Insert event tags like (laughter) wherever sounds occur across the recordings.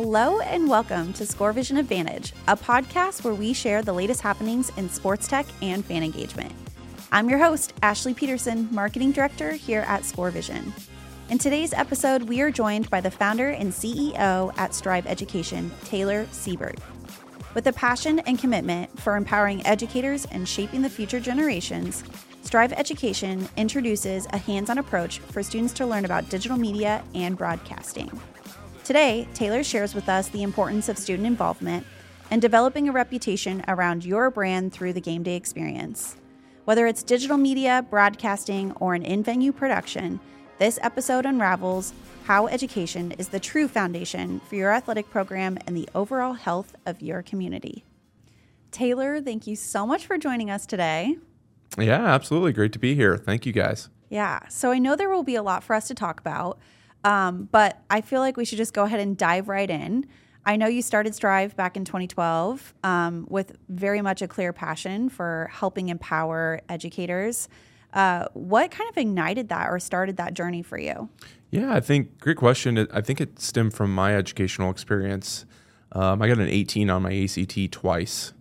Hello and welcome to Score Vision Advantage, a podcast where we share the latest happenings in sports tech and fan engagement. I'm your host, Ashley Peterson, Marketing Director here at Score Vision. In today's episode, we are joined by the founder and CEO at Striv Education, Taylor Siebert. With a passion and commitment for empowering educators and shaping the future generations, Striv Education introduces a hands on approach for students to learn about digital media and broadcasting. Today, Taylor shares with us the importance of student involvement and developing a reputation around your brand through the game day experience. Whether it's digital media, broadcasting, or an in venue production, this episode unravels how education is the true foundation for your athletic program and the overall health of your community. Taylor, thank you so much for joining us today. Yeah, absolutely. Great to be here. Thank you guys. Yeah. So I know there will be a lot for us to talk about, um, but I feel like we should just go ahead and dive right in. I know you started Striv back in 2012 um, with very much a clear passion for helping empower educators. Uh, what kind of ignited that or started that journey for you? Yeah, I think great question. I think it stemmed from my educational experience. Um, I got an 18 on my ACT twice,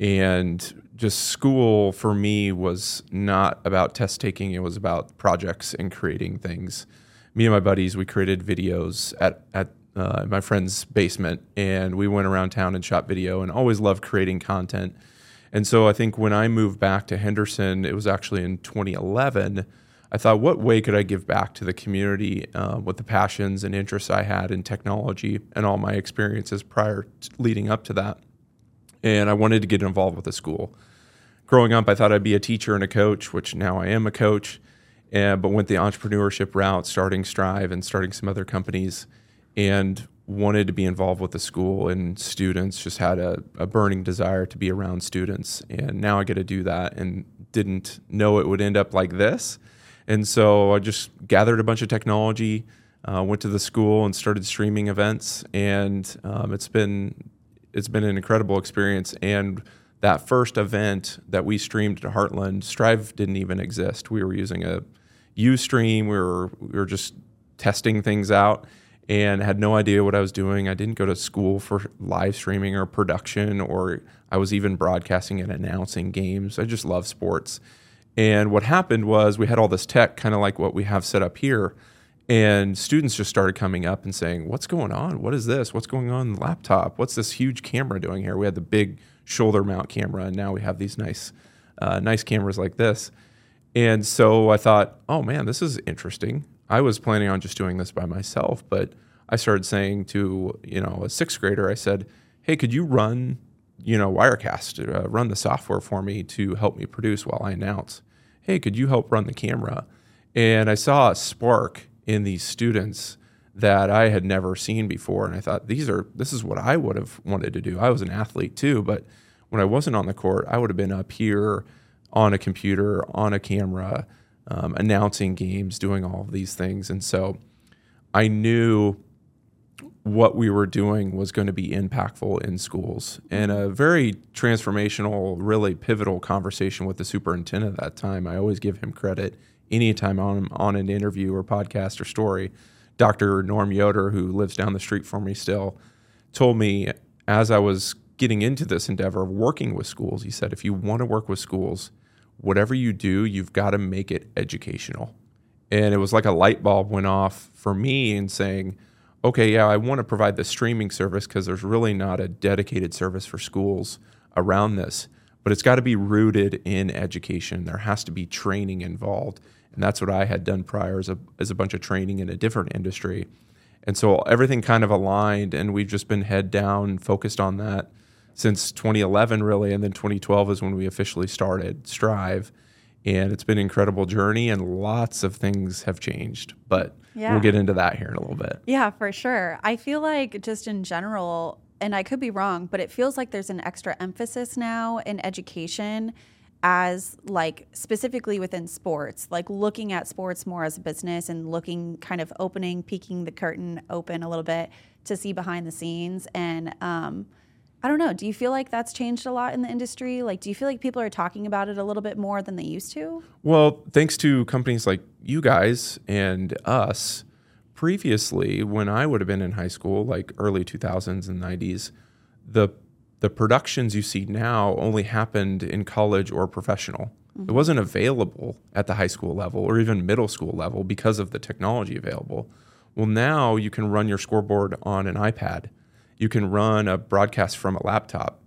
and just school for me was not about test taking. It was about projects and creating things. Me and my buddies, we created videos at at uh, my friend's basement, and we went around town and shot video, and always loved creating content. And so I think when I moved back to Henderson, it was actually in 2011. I thought, what way could I give back to the community uh, with the passions and interests I had in technology and all my experiences prior leading up to that? And I wanted to get involved with the school. Growing up, I thought I'd be a teacher and a coach, which now I am a coach, and, but went the entrepreneurship route, starting Striv and starting some other companies and wanted to be involved with the school and students just had a, a, burning desire to be around students and now i get to do that and didn't know it would end up like this and so i just gathered a bunch of technology uh, went to the school and started streaming events and um, it's been it's been an incredible experience and that first event that we streamed at heartland striv didn't even exist. We were using a ustream we were we were just testing things out and had no idea what I was doing. I didn't go to school for live streaming or production, or I was even broadcasting and announcing games. I just love sports. And what happened was we had all this tech, kind of like what we have set up here. And students just started coming up and saying, What's going on? What is this? What's going on in the laptop? What's this huge camera doing here? We had the big shoulder mount camera, and now we have these nice, uh, nice cameras like this. And so I thought, Oh man, this is interesting. I was planning on just doing this by myself, but I started saying to you know a sixth grader, I said, "Hey, could you run you know Wirecast, uh, run the software for me to help me produce while I announce? Hey, could you help run the camera?" And I saw a spark in these students that I had never seen before, and I thought these are this is what I would have wanted to do. I was an athlete too, but when I wasn't on the court, I would have been up here on a computer, on a camera, um, announcing games, doing all of these things. And so I knew what we were doing was going to be impactful in schools. And a very transformational, really pivotal conversation with the superintendent at that time. I always give him credit anytime I'm on an interview or podcast or story. Dr. Norm Yoder, who lives down the street from me still, told me as I was getting into this endeavor of working with schools, he said, if you want to work with schools, whatever you do, you've got to make it educational. And it was like a light bulb went off for me in saying, okay, yeah, I want to provide the streaming service because there's really not a dedicated service for schools around this, but it's got to be rooted in education. There has to be training involved. And that's what I had done prior as a, as a bunch of training in a different industry. And so everything kind of aligned, and we've just been head down, focused on that since 2011, really. And then 2012 is when we officially started Striv. And it's been an incredible journey, and lots of things have changed. But yeah. we'll get into that here in a little bit. Yeah, for sure. I feel like just in general, and I could be wrong, but it feels like there's an extra emphasis now in education as like specifically within sports, like looking at sports more as a business and looking kind of opening, peeking the curtain open a little bit to see behind the scenes. And um, I don't know. Do you feel like that's changed a lot in the industry? Like, do you feel like people are talking about it a little bit more than they used to? Well, thanks to companies like you guys and us previously, when I would have been in high school, like early 2000s and 90s, the the productions you see now only happened in college or professional. Mm-hmm. It wasn't available at the high school level or even middle school level because of the technology available. Well, now you can run your scoreboard on an iPad. You can run a broadcast from a laptop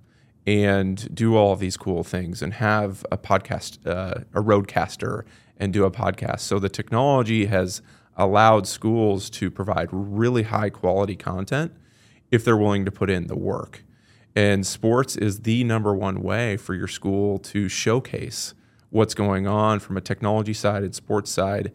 and do all these cool things and have a podcast, uh, a RodeCaster, and do a podcast. So the technology has allowed schools to provide really high quality content if they're willing to put in the work. And sports is the number one way for your school to showcase what's going on from a technology side and sports side.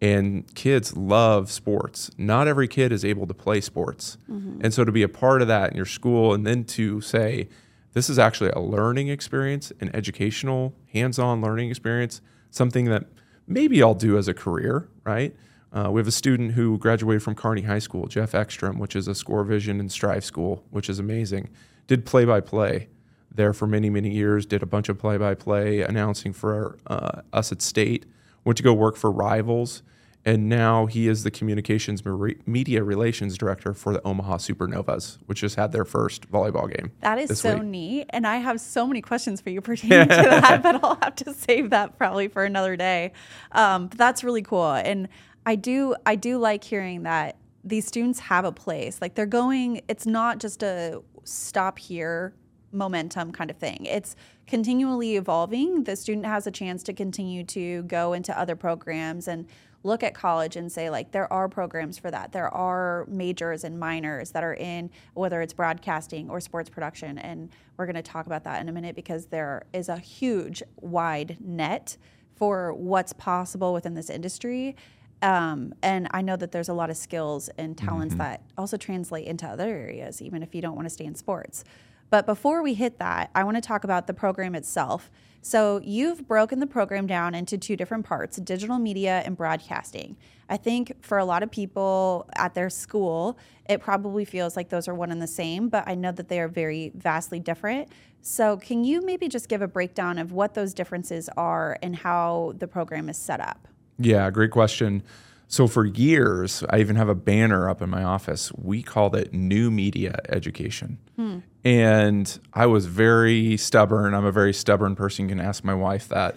And kids love sports. Not every kid is able to play sports. Mm-hmm. And so to be a part of that in your school and then to say, this is actually a learning experience, an educational, hands on learning experience, something that maybe I'll do as a career, right? Uh, we have a student who graduated from Kearney High School, Jeff Ekstrom, which is a Score Vision and Striv school, which is amazing. Did play by play there for many, many years, did a bunch of play by play announcing for uh, us at state, went to go work for Rivals, and now he is the communications media relations director for the Omaha Supernovas, which just had their first volleyball game. That is so week. neat, and I have so many questions for you pertaining (laughs) to that, but I'll have to save that probably for another day. Um, but that's really cool, and I do I do like hearing that these students have a place. Like they're going. It's not just a stop here momentum kind of thing. It's continually evolving. The student has a chance to continue to go into other programs and look at college and say like there are programs for that. There are majors and minors that are in whether it's broadcasting or sports production and we're going to talk about that in a minute because there is a huge wide net for what's possible within this industry. Um, and I know that there's a lot of skills and talents mm-hmm. that also translate into other areas, even if you don't want to stay in sports. But before we hit that, I want to talk about the program itself. So, you've broken the program down into two different parts digital media and broadcasting. I think for a lot of people at their school, it probably feels like those are one and the same, but I know that they are very vastly different. So, can you maybe just give a breakdown of what those differences are and how the program is set up? Yeah, great question. So for years, I even have a banner up in my office. We called it New Media Education. Hmm. And I was very stubborn. I'm a very stubborn person. You can ask my wife that.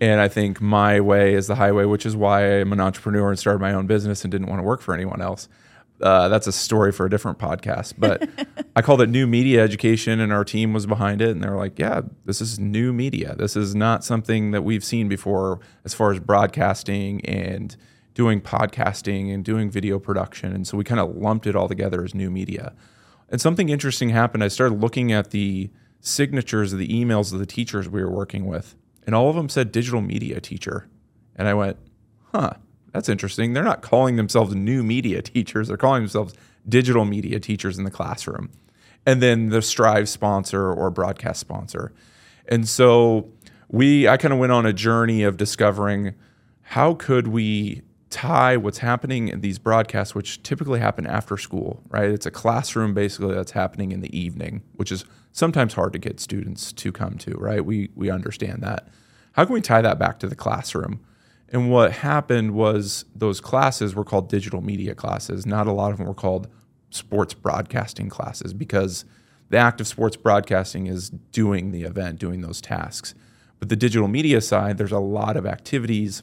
and I think my way is the highway, which is why I'm an entrepreneur and started my own business and didn't want to work for anyone else. Uh, that's a story for a different podcast. But (laughs) I called it New Media Education, and our team was behind it. And they were like, yeah, this is new media. This is not something that we've seen before as far as broadcasting and – doing podcasting and doing video production. And so we kind of lumped it all together as new media. And something interesting happened. I started looking at the signatures of the emails of the teachers we were working with, and all of them said digital media teacher. And I went, huh, that's interesting. They're not calling themselves new media (laughs) teachers, they're calling themselves digital media teachers in the classroom. And then the Striv sponsor or broadcast sponsor. And so we I kind of went on a journey of discovering how could we tie what's happening in these broadcasts, which typically happen after school, right? It's a classroom basically that's happening in the evening, which is sometimes hard to get students to come to, right? We we understand that. How can we tie that back to the classroom? And what happened was those classes were called digital media classes. Not a lot of them were called sports broadcasting classes because the act of sports broadcasting is doing the event, doing those tasks. But the digital media side, there's a lot of activities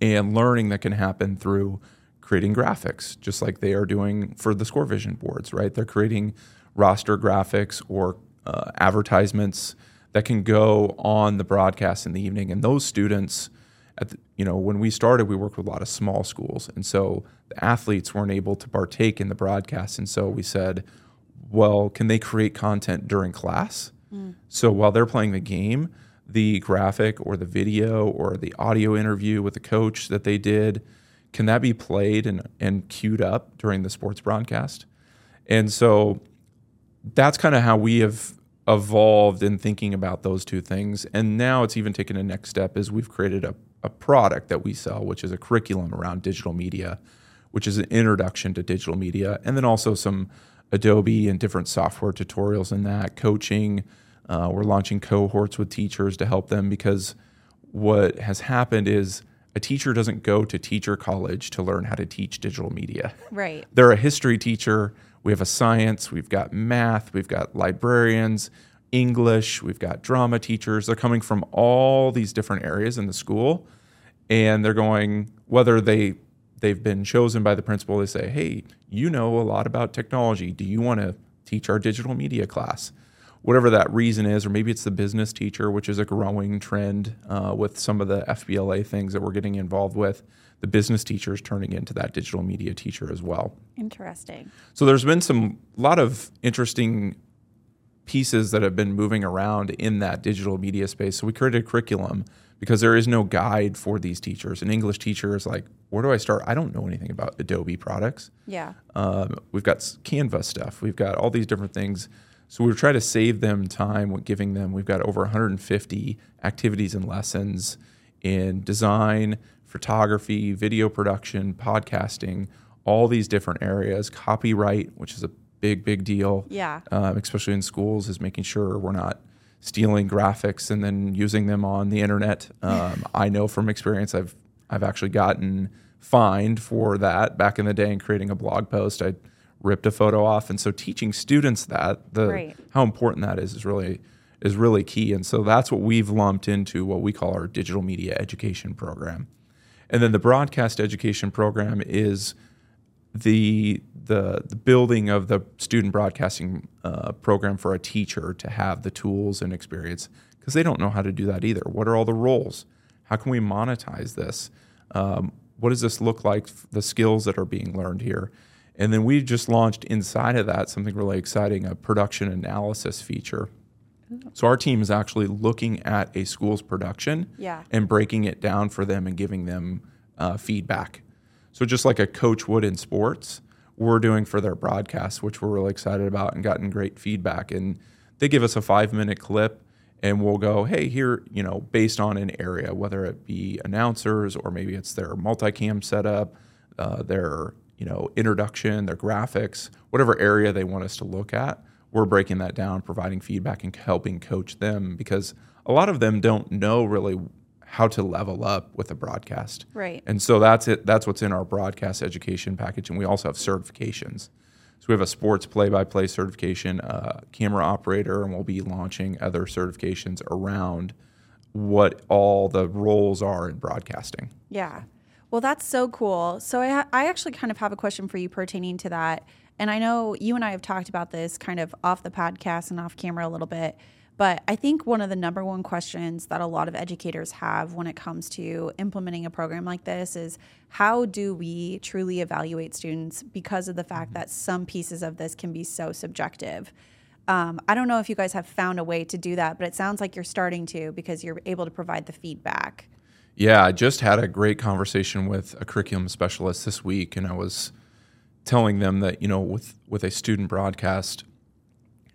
and learning that can happen through creating graphics, just like they are doing for the Score Vision boards, right? They're creating roster graphics or uh, advertisements that can go on the broadcast in the evening. And those students, at the, you know, when we started, we worked with a lot of small schools, and so the athletes weren't able to partake in the broadcast. And so we said, well, can they create content during class? Mm. So while they're playing the game, the graphic or the video or the audio interview with the coach that they did can that be played and, and queued up during the sports broadcast? And so that's kind of how we have evolved in thinking about those two things. And now it's even taken a next step is we've created a, a product that we sell which is a curriculum around digital media which is an introduction to digital media and then also some adobe and different software tutorials in that coaching uh, we're launching cohorts with teachers to help them because what has happened is a teacher doesn't go to teacher college to learn how to teach digital media. Right. They're a history teacher. We have a science, we've got math, we've got librarians, English, we've got drama teachers. They're coming from all these different areas in the school and they're going whether they they've been chosen by the principal they say, "Hey, you know a lot about technology. Do you want to teach our digital media class?" Whatever that reason is, or maybe it's the business teacher, which is a growing trend uh, with some of the FBLA things that we're getting involved with. The business teacher is turning into that digital media teacher as well. Interesting. So there's been some lot of interesting pieces that have been moving around in that digital media space. So we created a curriculum because there is no guide for these teachers. An English teacher is like, where do I start? I don't know anything about Adobe products. Yeah. Um, we've got Canva stuff. We've got all these different things. So we're trying to save them time with giving them. We've got over 150 activities and lessons in design, photography, video production, podcasting, all these different areas. Copyright, which is a big, big deal. Yeah. Um, especially in schools, is making sure we're not stealing graphics and then using them on the internet. (laughs) Um, I know from experience, I've I've actually gotten fined for that back in the day in creating a blog post. I ripped a photo off, and so teaching students that the Right. how important that is is really is really key. And so that's what we've lumped into what we call our digital media education program. And then the broadcast education program is the the, the building of the student broadcasting uh, program for a teacher to have the tools and experience because they don't know how to do that either. What are all the roles? How can we monetize this? Um, what does this look like? The skills that are being learned here, and then we just launched inside of that something really exciting: a production analysis feature. So our team is actually looking at a school's production Yeah. and breaking it down for them and giving them uh, feedback. So just like a coach would in sports, we're doing for their broadcasts, which we're really excited about and gotten great feedback. And they give us a five minute clip and we'll go, hey, here, you know, based on an area, whether it be announcers or maybe it's their multicam setup, uh, their, you know, introduction, their graphics, whatever area they want us to look at, we're breaking that down, providing feedback and helping coach them because a lot of them don't know really how to level up with a broadcast. Right. And so that's it. That's what's in our broadcast education package, and we also have certifications. So we have a sports play-by-play certification, uh, camera operator, and we'll be launching other certifications around what all the roles are in broadcasting. Yeah. Well, that's so cool. So I, ha- I actually kind of have a question for you pertaining to that. And I know you and I have talked about this kind of off the podcast and off camera a little bit. But I think one of the number one questions that a lot of educators have when it comes to implementing a program like this is how do we truly evaluate students because of the fact that some pieces of this can be so subjective? Um, I don't know if you guys have found a way to do that, but it sounds like you're starting to because you're able to provide the feedback. Yeah, I just had a great conversation with a curriculum specialist this week, and I was telling them that you know with with a student broadcast,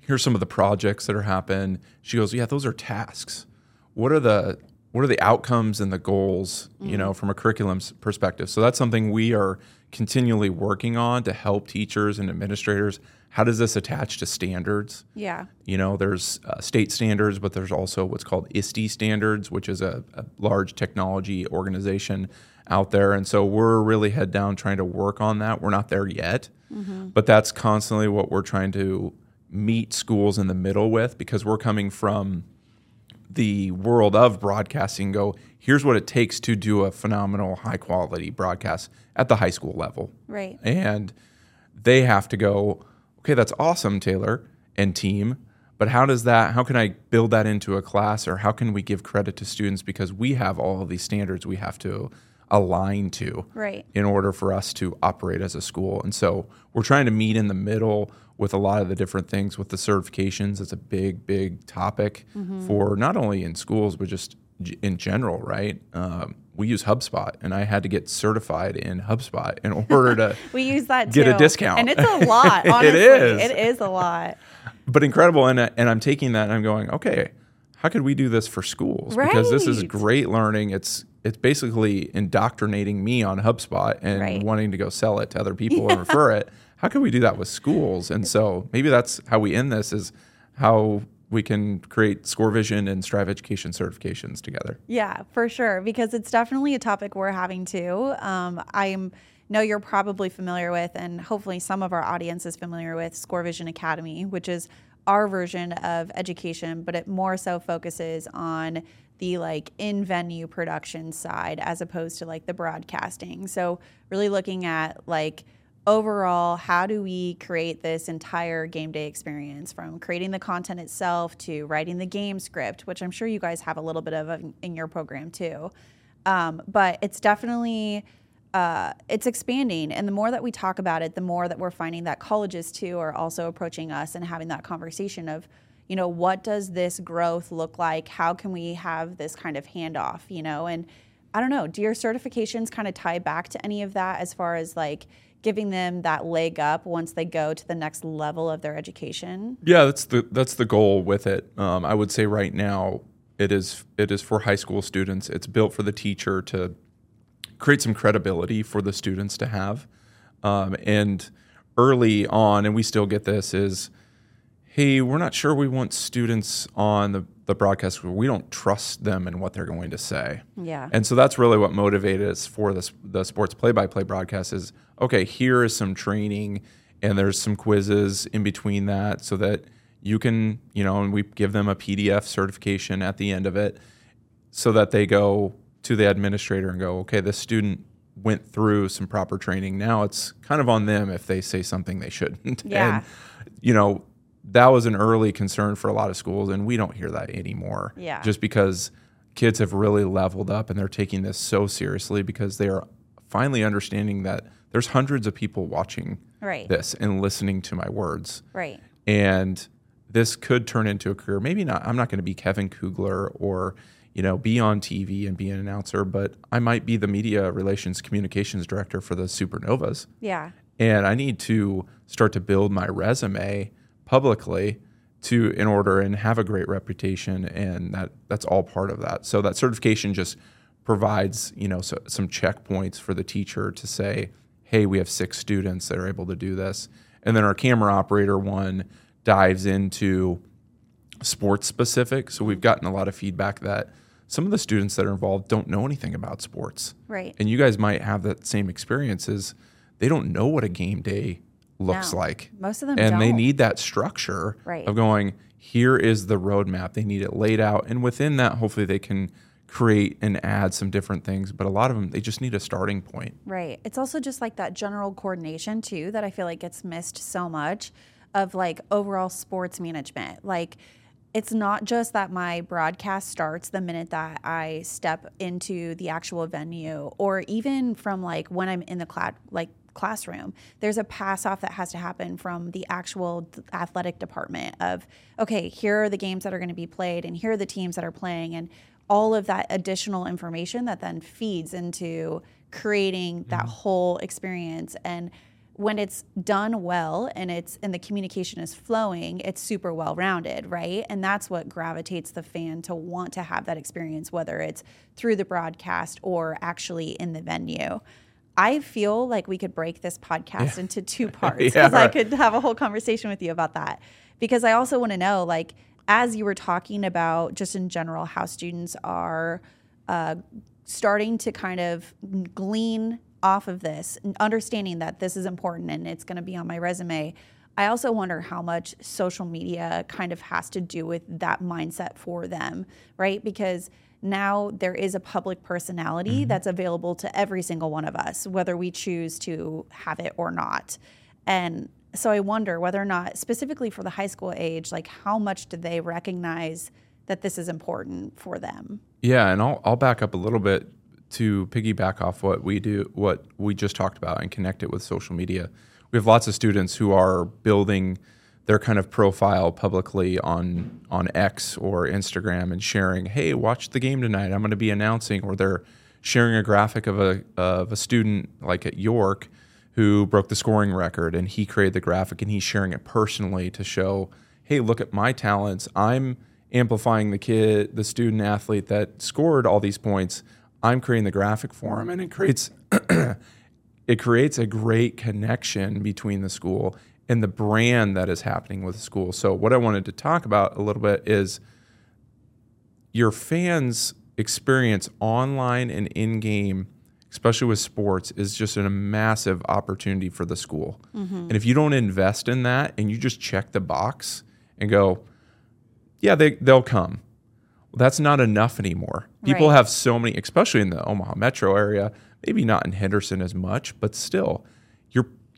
here's some of the projects that are happening. She goes, yeah, those are tasks. What are the what are the outcomes and the goals? You know, mm. from a curriculum perspective. So that's something we are continually working on to help teachers and administrators. How does this attach to standards? Yeah. You know, there's uh, state standards, but there's also what's called ISTE standards, which is a, a large technology organization out there. And so we're really head down trying to work on that. We're not there yet, but that's constantly what we're trying to meet schools in the middle with because we're coming from the world of broadcasting go here's what it takes to do a phenomenal high quality broadcast at the high school level Right. and they have to go okay that's awesome taylor and team but how does that how can i build that into a class or how can we give credit to students? Because we have all of these standards we have to align to Right. in order for us to operate as a school. And so we're trying to meet in the middle with a lot of the different things with the certifications. It's a big big topic for not only in schools but just in general right? Um, we use hubspot and i had to get certified in hubspot in (laughs) order to We use that Get a discount. And it's a (laughs) lot, It honestly. is. It is a lot. but incredible and, and i'm taking that and i'm going okay how could we do this for schools because this is great learning it's it's basically indoctrinating me on hubspot and Right. wanting to go sell it to other people and (laughs) refer it how can we do that with schools and so maybe that's how we end this is how we can create ScoreVision and Striv Education certifications together. Yeah, for sure, because it's definitely a topic we're having too. Um, I'm know you're probably familiar with, and hopefully some of our audience is familiar with ScoreVision Academy, which is our version of education, but it more so focuses on the like in venue production side as opposed to like the broadcasting. So really looking at like overall how do we create this entire game day experience from creating the content itself to writing the game script which i'm sure you guys have a little bit of in your program too. Um, but it's definitely uh, it's expanding. And the more that we talk about it the more that we're finding that colleges too are also approaching us and having that conversation of you know what does this growth look like? How can we have this kind of handoff you know? And i don't know do your certifications kind of tie back to any of that as far as like giving them that leg up once they go to the next level of their education? Yeah, that's the that's the goal with it. Um, I would say right now it is it is for high school students. It's built for the teacher to create some credibility for the students to have. Um, and early on, and we still get this is, hey, we're not sure we want students on the the broadcast we don't trust them and what they're going to say. Yeah. And so that's really what motivated us for this the sports play by play broadcast is okay, here is some training and there's some quizzes in between that so that you can, you know, and we give them a PDF certification at the end of it so that they go to the administrator and go, okay, this student went through some proper training. Now it's kind of on them if they say something they shouldn't. (laughs) Yeah. And, you know, that was an early concern for a lot of schools, and we don't hear that anymore. Yeah. Just because kids have really leveled up and they're taking this so seriously because they are finally understanding that there's hundreds of people watching right. this and listening to my words. Right. And this could turn into a career. Maybe not. I'm not going to be Kevin Kugler or you know be on TV and be an announcer, but I might be the media relations communications director for the Supernovas. Yeah. And I need to start to build my resume publicly to in order and have a great reputation and that that's all part of that. So that certification just provides you know so, some checkpoints for the teacher to say hey we have six students that are able to do this. And then our camera operator one dives into sports specific. So we've gotten a lot of feedback that some of the students that are involved don't know anything about sports. Right. And you guys might have that same experiences. They don't know what a game day looks No. like. Most of them and they don't. need that structure Right. of going, here is the roadmap. They need it laid out. And within that, hopefully they can create and add some different things. But a lot of them, they just need a starting point. Right. It's also just like that general coordination too that I feel like gets missed so much of like overall sports management. Like it's not just that my broadcast starts the minute that I step into the actual venue or even from like when I'm in the class like classroom. There's a pass off that has to happen from the actual athletic department of okay, here are the games that are going to be played and here are the teams that are playing and all of that additional information that then feeds into creating that mm-hmm. whole experience. And when it's done well and it's and the communication is flowing it's super well rounded right? And that's what gravitates the fan to want to have that experience whether it's through the broadcast or actually in the venue i feel like we could break this podcast into (laughs) two parts because Yeah, i could have a whole conversation with you about that because i also want to know like as you were talking about just in general how students are uh, starting to kind of glean off of this, understanding that this is important and it's going to be on my resume. I also wonder how much social media kind of has to do with that mindset for them, right? Because now there is a public personality mm-hmm. that's available to every single one of us, whether we choose to have it or not. And so I wonder whether or not, specifically for the high school age, like how much do they recognize that this is important for them? Yeah, and I'll I'll back up a little bit to piggyback off what we do, what we just talked about, and connect it with social media. We have lots of students who are building their kind of profile publicly on on X or Instagram and sharing, "Hey, watch the game tonight. I'm going to be announcing," or they're sharing a graphic of a of a student like at York who broke the scoring record, and he created the graphic, and he's sharing it personally to show, "Hey, look at my talents. I'm." amplifying the kid, the student athlete that scored all these points. I'm creating the graphic for him, and it creates (clears throat) it creates a great connection between the school and the brand that is happening with the school. So, what I wanted to talk about a little bit is your fans' experience online and in game, especially with sports, is just a massive opportunity for the school. Mm-hmm. And if you don't invest in that and you just check the box and go, yeah, they, they'll come. Well, that's not enough anymore. People Right. have so many, especially in the Omaha metro area, maybe not in Henderson as much, but still,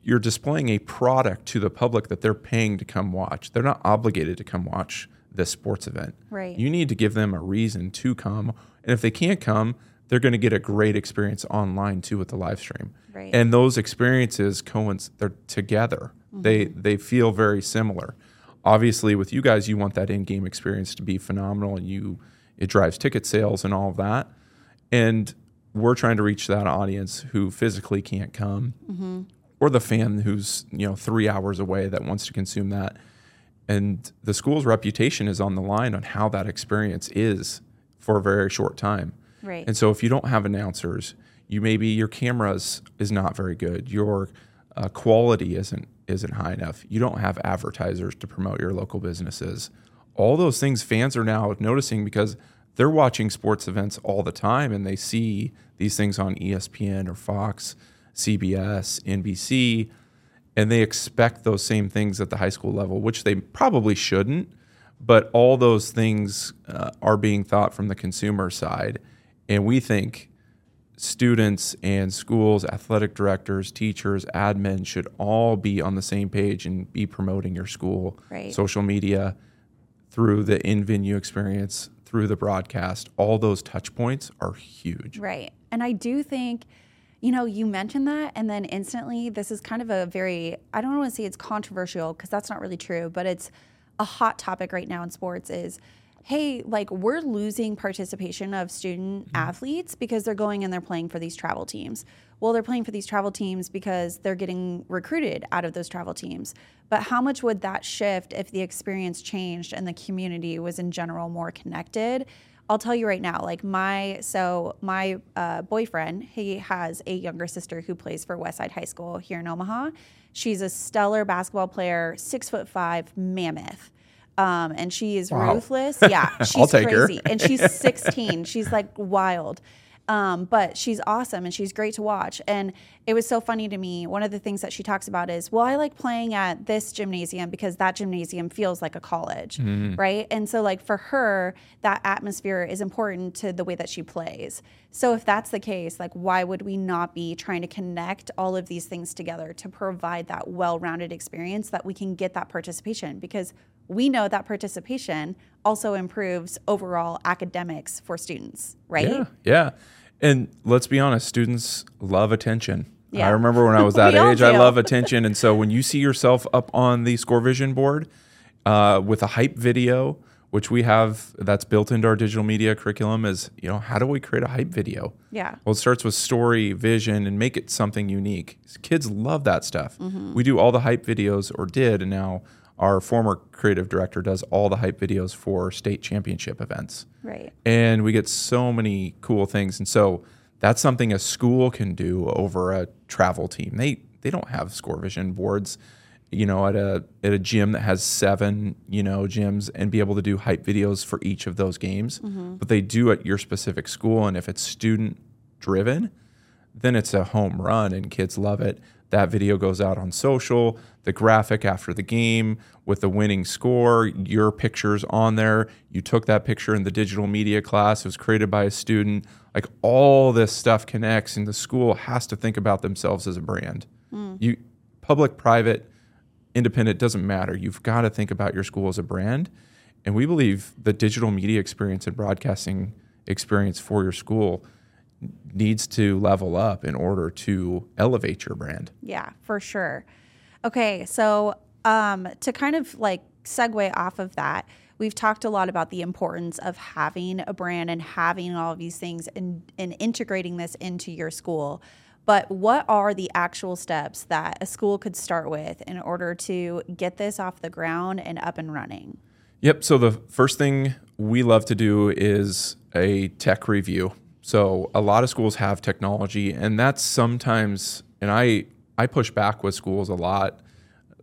you're displaying a product to the public that they're paying to come watch. They're not obligated to come watch this sports event. Right. You need to give them a reason to come. And if they can't come, they're going to get a great experience online too with the live stream. Right. And those experiences coincide they're together. Mm-hmm. They they feel very similar. Obviously with you guys you want that in-game experience to be phenomenal and you it drives ticket sales and all of that. And we're trying to reach that audience who physically can't come mm-hmm. Or the fan who's, you know, 3 hours away that wants to consume that and the school's reputation is on the line on how that experience is for a very short time. Right. And so if you don't have announcers, you maybe your cameras is not very good. Your uh, quality isn't isn't high enough. You don't have advertisers to promote your local businesses. All those things fans are now noticing because they're watching sports events all the time and they see these things on ESPN or Fox, CBS, NBC, and they expect those same things at the high school level, which they probably shouldn't. But all those things uh, are being thought from the consumer side. And we think students and schools, athletic directors, teachers, admin should all be on the same page and be promoting your school, Right. social media, through the in venue experience, through the broadcast. All those touch points are huge. Right. And I do think, you know, you mentioned that, and then instantly, this is kind of a very, I don't want to say it's controversial because that's not really true, but it's a hot topic right now in sports is, hey, like we're losing participation of student mm-hmm. athletes because they're going and they're playing for these travel teams. Well, they're playing for these travel teams because they're getting recruited out of those travel teams. But how much would that shift if the experience changed and the community was in general more connected? I'll tell you right now, like my so my uh, boyfriend, he has a younger sister who plays for Westside High School here in Omaha. She's a stellar basketball player, six foot five, mammoth. Um, and she is Wow. ruthless. Yeah, (laughs) she's take her. crazy, and she's (laughs) 16. she's like wild. Um, but she's awesome and she's great to watch. And it was so funny to me. One of the things that she talks about is, well, I like playing at this gymnasium because that gymnasium feels like a college, right? And so, like, for her, that atmosphere is important to the way that she plays. So, if that's the case, like, why would we not be trying to connect all of these things together to provide that well rounded experience that we can get that participation? Because we know that participation also improves overall academics for students, right? Yeah, yeah. And let's be honest, students love attention. Yeah. I remember when I was (laughs) that age, I love attention. And so when you see yourself up on the Score Vision board uh, with a hype video, which we have that's built into our digital media curriculum, is you know how do we create a hype video? Yeah. Well, it starts with story, vision, and make it something unique. Kids love that stuff. Mm-hmm. We do all the hype videos, or did, and now our former creative director does all the hype videos for state championship events. Right. and we get so many cool things. And so that's something a school can do over a travel team. They they don't have score vision boards you know at a at a gym that has seven you know gyms and be able to do hype videos for each of those games. Mm-hmm. But they do at your specific school. And if it's student driven then it's a home run and kids love it. That video goes out on social, the graphic after the game with the winning score, your pictures on there. You took that picture in the digital media class, it was created by a student. Like all this stuff connects, and the school has to think about themselves as a brand. Mm. You public, private, independent doesn't matter. You've got to think about your school as a brand. And we believe the digital media experience and broadcasting experience for your school needs to level up in order to elevate your brand. Yeah, for sure. Okay, so um, to kind of like segue off of that, we've talked a lot about the importance of having a brand and having all of these things and, and integrating this into your school. But what are the actual steps that a school could start with in order to get this off the ground and up and running? Yep. So the first thing we love to do is a tech review. So a lot of schools have technology, and that's sometimes, and I I push back with schools a lot.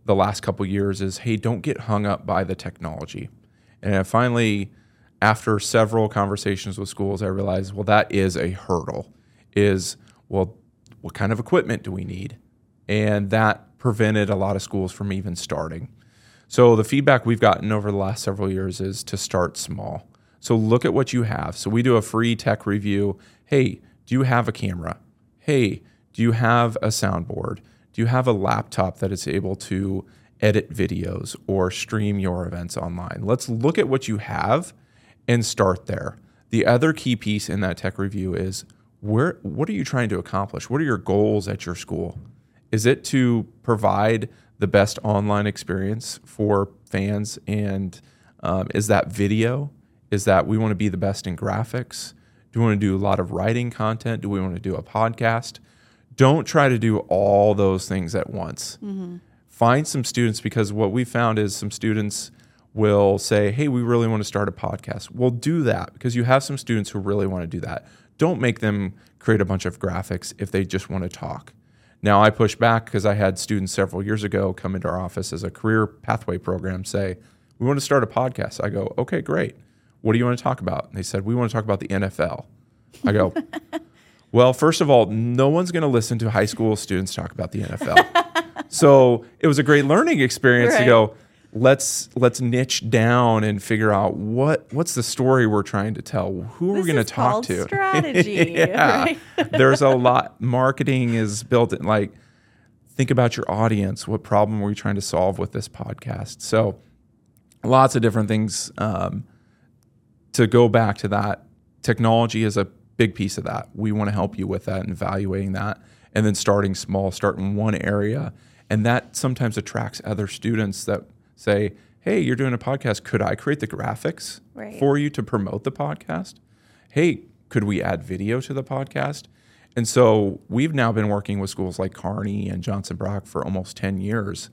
the last couple years is hey, don't get hung up by the technology. And I finally, after several conversations with schools, I realized, well, that is a hurdle. Is well, what kind of equipment do we need? And that prevented a lot of schools from even starting. So the feedback we've gotten over the last several years is to start small. So look at what you have. So we do a free tech review. Hey, do you have a camera? Hey, do you have a soundboard? Do you have a laptop that is able to edit videos or stream your events online? Let's look at what you have and start there. The other key piece in that tech review is where what are you trying to accomplish? What are your goals at your school? Is it to provide the best online experience for fans? And um, is that video? Is that we want to be the best in graphics? Do we want to do a lot of writing content? Do we want to do a podcast? Don't try to do all those things at once. Mm-hmm. Find some students because what we found is some students will say, Hey, we really want to start a podcast. We'll do that because you have some students who really want to do that. Don't make them create a bunch of graphics if they just want to talk. Now, I push back because I had students several years ago come into our office as a career pathway program say, We want to start a podcast. I go, Okay, great. What do you want to talk about? And they said, We want to talk about the NFL. I go, (laughs) Well, first of all, no one's going to listen to high school students talk about the NFL. (laughs) so it was a great learning experience right. to go, let's let's niche down and figure out what what's the story we're trying to tell. Who are we going to talk (laughs) to? Strategy. yeah. There's a lot. Marketing is built in like think about your audience. What problem are we trying to solve with this podcast? So lots of different things. Um, to go back to that, technology is a big piece of that. We want to help you with that and evaluating that, and then starting small, start in one area. And that sometimes attracts other students that say, hey, you're doing a podcast. Could I create the graphics right. for you to promote the podcast? Hey, could we add video to the podcast? And so we've now been working with schools like Kearney and Johnson Brock for almost 10 years.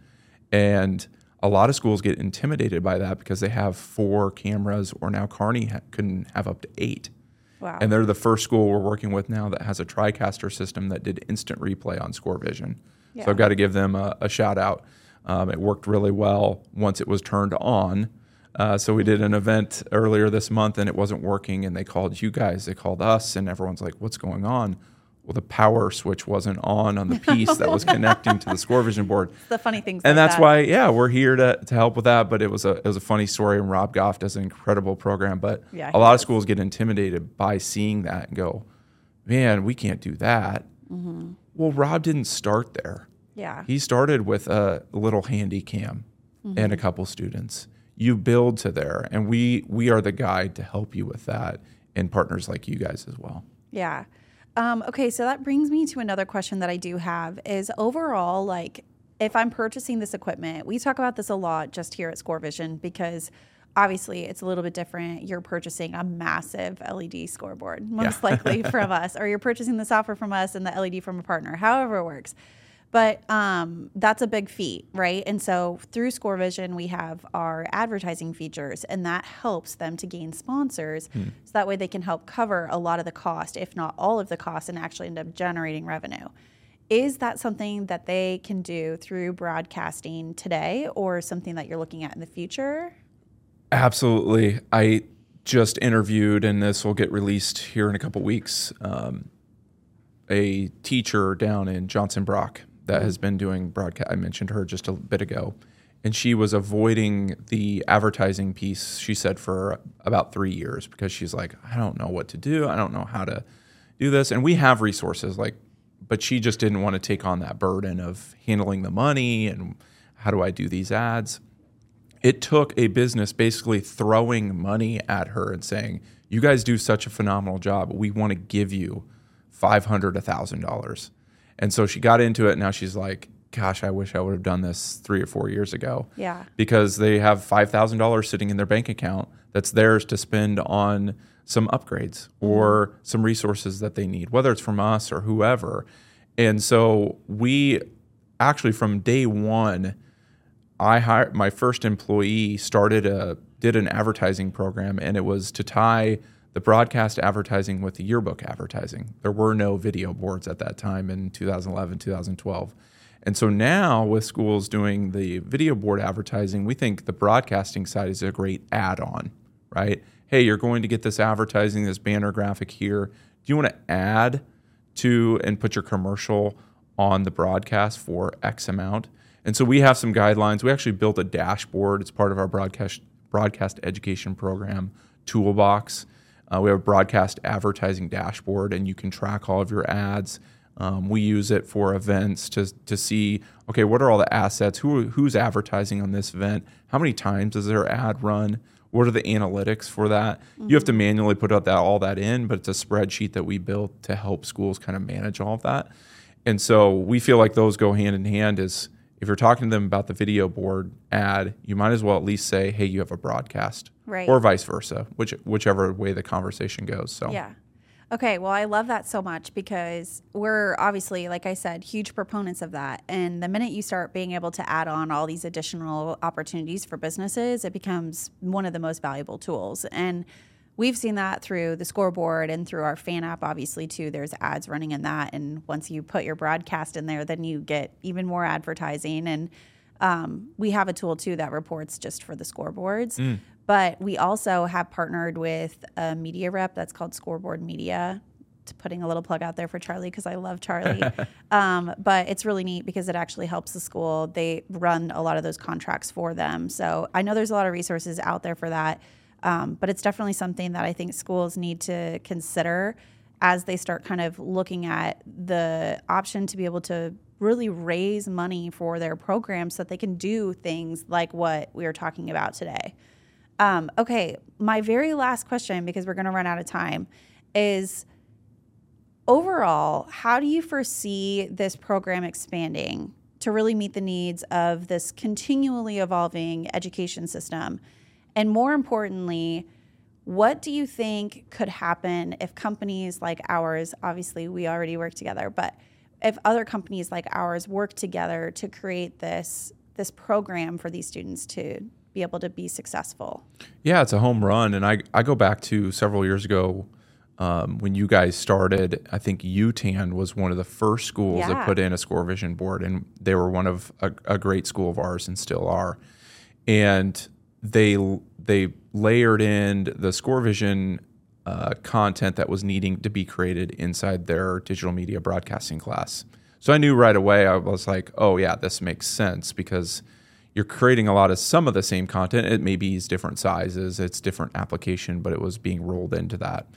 And a lot of schools get intimidated by that because they have four cameras, or now Kearney ha- can have up to eight. Wow. And they're the first school we're working with now that has a TriCaster system that did instant replay on ScoreVision. Yeah. So I've got to give them a, a shout out. Um, it worked really well once it was turned on. Uh, so we did an event earlier this month and it wasn't working, and they called you guys, they called us, and everyone's like, "What's going on?" Well, the power switch wasn't on on the (laughs) piece that was connecting to the ScoreVision board. It's the funny things, and like that's that. why, yeah, we're here to, to help with that. But it was a it was a funny story, and Rob Goff does an incredible program. But yeah, a lot does. of schools get intimidated by seeing that and go, "Man, we can't do that." Mm-hmm. Well, Rob didn't start there. Yeah. He started with a little handy cam mm-hmm. and a couple students. You build to there, and we we are the guide to help you with that, and partners like you guys as well. Yeah. Um, okay, so that brings me to another question that I do have is overall, like, if I'm purchasing this equipment, we talk about this a lot just here at ScoreVision because obviously it's a little bit different. You're purchasing a massive LED scoreboard, most yeah. likely (laughs) from us, or you're purchasing the software from us and the LED from a partner, however it works. But um, that's a big feat, right? And so through ScoreVision, we have our advertising features, and that helps them to gain sponsors. Hmm. So that way they can help cover a lot of the cost, if not all of the cost, and actually end up generating revenue. Is that something that they can do through broadcasting today or something that you're looking at in the future? Absolutely. I just interviewed, and this will get released here in a couple weeks. Um, a teacher down in Johnson Brock that has been doing broadcast. I mentioned her just a bit ago, and she was avoiding the advertising piece. She said for about three years because she's like, I don't know what to do. I don't know how to do this. And we have resources like, but she just didn't want to take on that burden of handling the money and how do I do these ads. It took a business basically throwing money at her and saying, "You guys do such a phenomenal job. We want to give you five hundred, a thousand dollars." And so she got into it. Now she's like, gosh, I wish I would have done this three or four years ago. Yeah. Because they have $5,000 sitting in their bank account that's theirs to spend on some upgrades or mm-hmm. some resources that they need, whether it's from us or whoever. And so we actually, from day one, I hired my first employee started a did an advertising program and it was to tie the broadcast advertising with the yearbook advertising. There were no video boards at that time in 2011, 2012. And so now with schools doing the video board advertising, we think the broadcasting side is a great add-on, right? Hey, you're going to get this advertising, this banner graphic here. Do you want to add to and put your commercial on the broadcast for X amount? And so we have some guidelines. We actually built a dashboard. It's part of our broadcast broadcast education program toolbox. Uh, we have a broadcast advertising dashboard, and you can track all of your ads. Um, we use it for events to, to see okay, what are all the assets? Who, who's advertising on this event? How many times does their ad run? What are the analytics for that? Mm-hmm. You have to manually put out that all that in, but it's a spreadsheet that we built to help schools kind of manage all of that. And so we feel like those go hand in hand. Is if you're talking to them about the video board ad, you might as well at least say, "Hey, you have a broadcast," right. or vice versa, which whichever way the conversation goes. So yeah. Okay, well, I love that so much because we're obviously, like I said, huge proponents of that. And the minute you start being able to add on all these additional opportunities for businesses, it becomes one of the most valuable tools. And we've seen that through the scoreboard and through our fan app obviously too there's ads running in that and once you put your broadcast in there then you get even more advertising and um, we have a tool too that reports just for the scoreboards mm. but we also have partnered with a media rep that's called scoreboard media putting a little plug out there for Charlie because I love Charlie. (laughs) um, but it's really neat because it actually helps the school. They run a lot of those contracts for them. So I know there's a lot of resources out there for that. Um, but it's definitely something that I think schools need to consider as they start kind of looking at the option to be able to really raise money for their programs so that they can do things like what we are talking about today. Um, okay, my very last question, because we're going to run out of time, is overall, how do you foresee this program expanding to really meet the needs of this continually evolving education system? And more importantly, what do you think could happen if companies like ours, obviously we already work together, but if other companies like ours work together to create this this program for these students to be able to be successful? Yeah, it's a home run. And I, I go back to several years ago um, when you guys started. I think Yutan was one of the first schools yeah. that put in a ScoreVision board, and they were one of a, a great school of ours and still are. And they they layered in the ScoreVision uh, content that was needing to be created inside their digital media broadcasting class. So I knew right away. I was like, oh yeah, this makes sense because you're creating a lot of some of the same content. It maybe is different sizes, it's different application, but it was being rolled into that.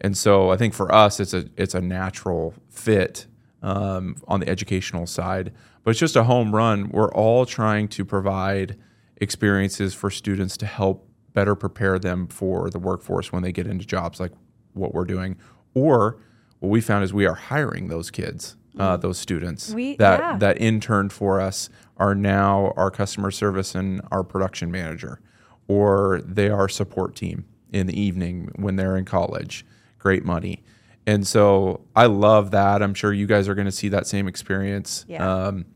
And so I think for us, it's a it's a natural fit um, on the educational side, but it's just a home run. We're all trying to provide experiences for students to help better prepare them for the workforce when they get into jobs like what we're doing. Or what we found is we are hiring those kids, uh, mm. those students we, that yeah. that interned for us are now our customer service and our production manager, or they are support team in the evening when they're in college. Great money. And so I love that. I'm sure you guys are going to see that same experience. Yeah. Um,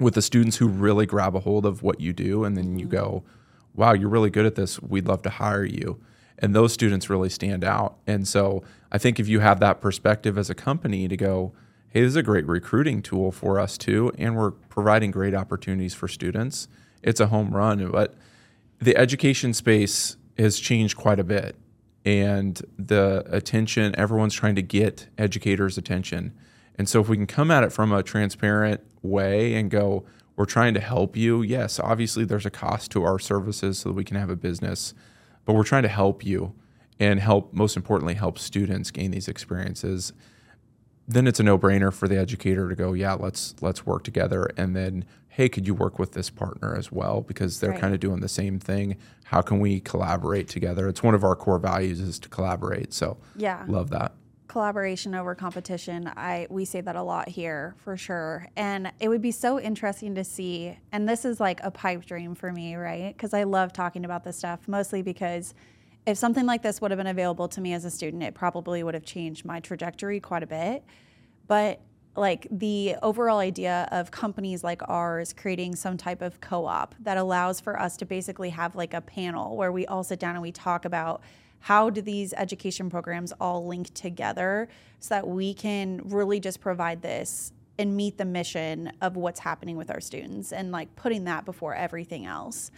with the students who really grab a hold of what you do and then you mm-hmm. go wow you're really good at this. We'd love to hire you. And those students really stand out. And so i think if you have that perspective as a company to go hey this is a great recruiting tool for us too and we're providing great opportunities for students it's a home run. But the education space has changed quite a bit and the attention everyone's trying to get educators attention and so if we can come at it from a transparent way and go, we're trying to help you. Yes, obviously there's a cost to our services so that we can have a business, but we're trying to help you and help, most importantly, help students gain these experiences. Then it's a no-brainer for the educator to go, yeah, let's let's work together. And then, hey, could you work with this partner as well because they're right. kind of doing the same thing? How can we collaborate together? It's one of our core values is to collaborate. So yeah, love that collaboration over competition. I we say that a lot here for sure. And it would be so interesting to see and this is like a pipe dream for me, right? Cuz I love talking about this stuff mostly because if something like this would have been available to me as a student, it probably would have changed my trajectory quite a bit. But like the overall idea of companies like ours creating some type of co-op that allows for us to basically have like a panel where we all sit down and we talk about how do these education programs all link together so that we can really just provide this and meet the mission of what's happening with our students and like putting that before everything else.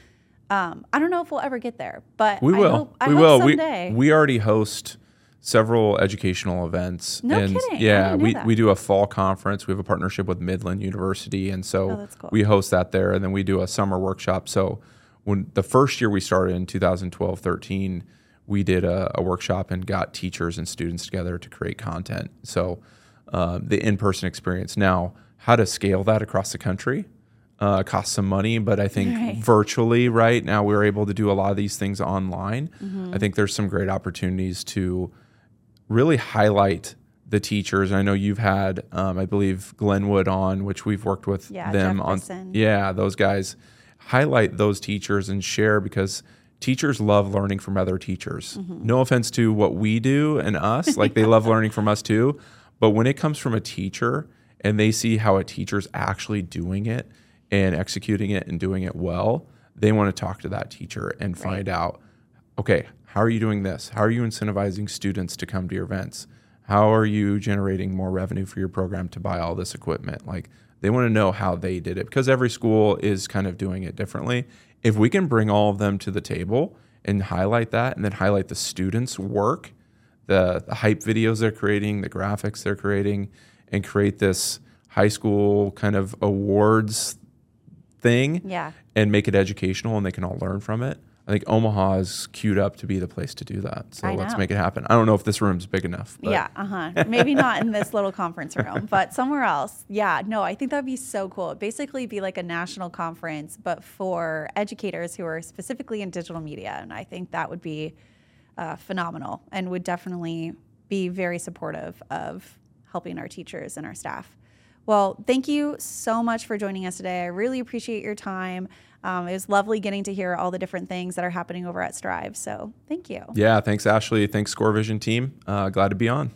Um, I don't know if we'll ever get there, but We I will. hope, I we hope will. someday. We we already host several educational events. No and kidding. Yeah, we that. we do a fall conference. We have a partnership with Midland University, and so Oh, cool. we host that there. And then we do a summer workshop. So when the first year we started in 2012, 13, we did a, a workshop and got teachers and students together to create content. So um, the in-person experience. Now, how to scale that across the country? Uh, costs some money, but I think Right. virtually right now we're able to do a lot of these things online. Mm-hmm. I think there's some great opportunities to really highlight the teachers. I know you've had, um, I believe, Glenwood on, which we've worked with Yeah, them Jefferson. on. Yeah, those guys highlight those teachers and share because teachers love learning from other teachers. Mm-hmm. No offense to what we do and us, like they love (laughs) learning from us too. But when it comes from a teacher and they see how a teacher's actually doing it and executing it and doing it well, they want to talk to that teacher and find out okay, how are you doing this? How are you incentivizing students to come to your events? How are you generating more revenue for your program to buy all this equipment? Like they want to know how they did it because every school is kind of doing it differently. If we can bring all of them to the table and highlight that and then highlight the students' work, the, the hype videos they're creating, the graphics they're creating, and create this high school kind of awards thing Yeah. and make it educational and they can all learn from it. I think Omaha is queued up to be the place to do that. So I let's know. make it happen. I don't know if this room's big enough. But Yeah, uh huh. Maybe not in this little conference room, but (laughs) somewhere else. Yeah, no, I think that'd be so cool. It'd basically be like a national conference, but for educators who are specifically in digital media. And I think that would be uh, phenomenal and would definitely be very supportive of helping our teachers and our staff. Well, thank you so much for joining us today. I really appreciate your time. Um, it was lovely getting to hear all the different things that are happening over at Striv. So thank you. Yeah, thanks, Ashley. Thanks, ScoreVision team. Uh, glad to be on.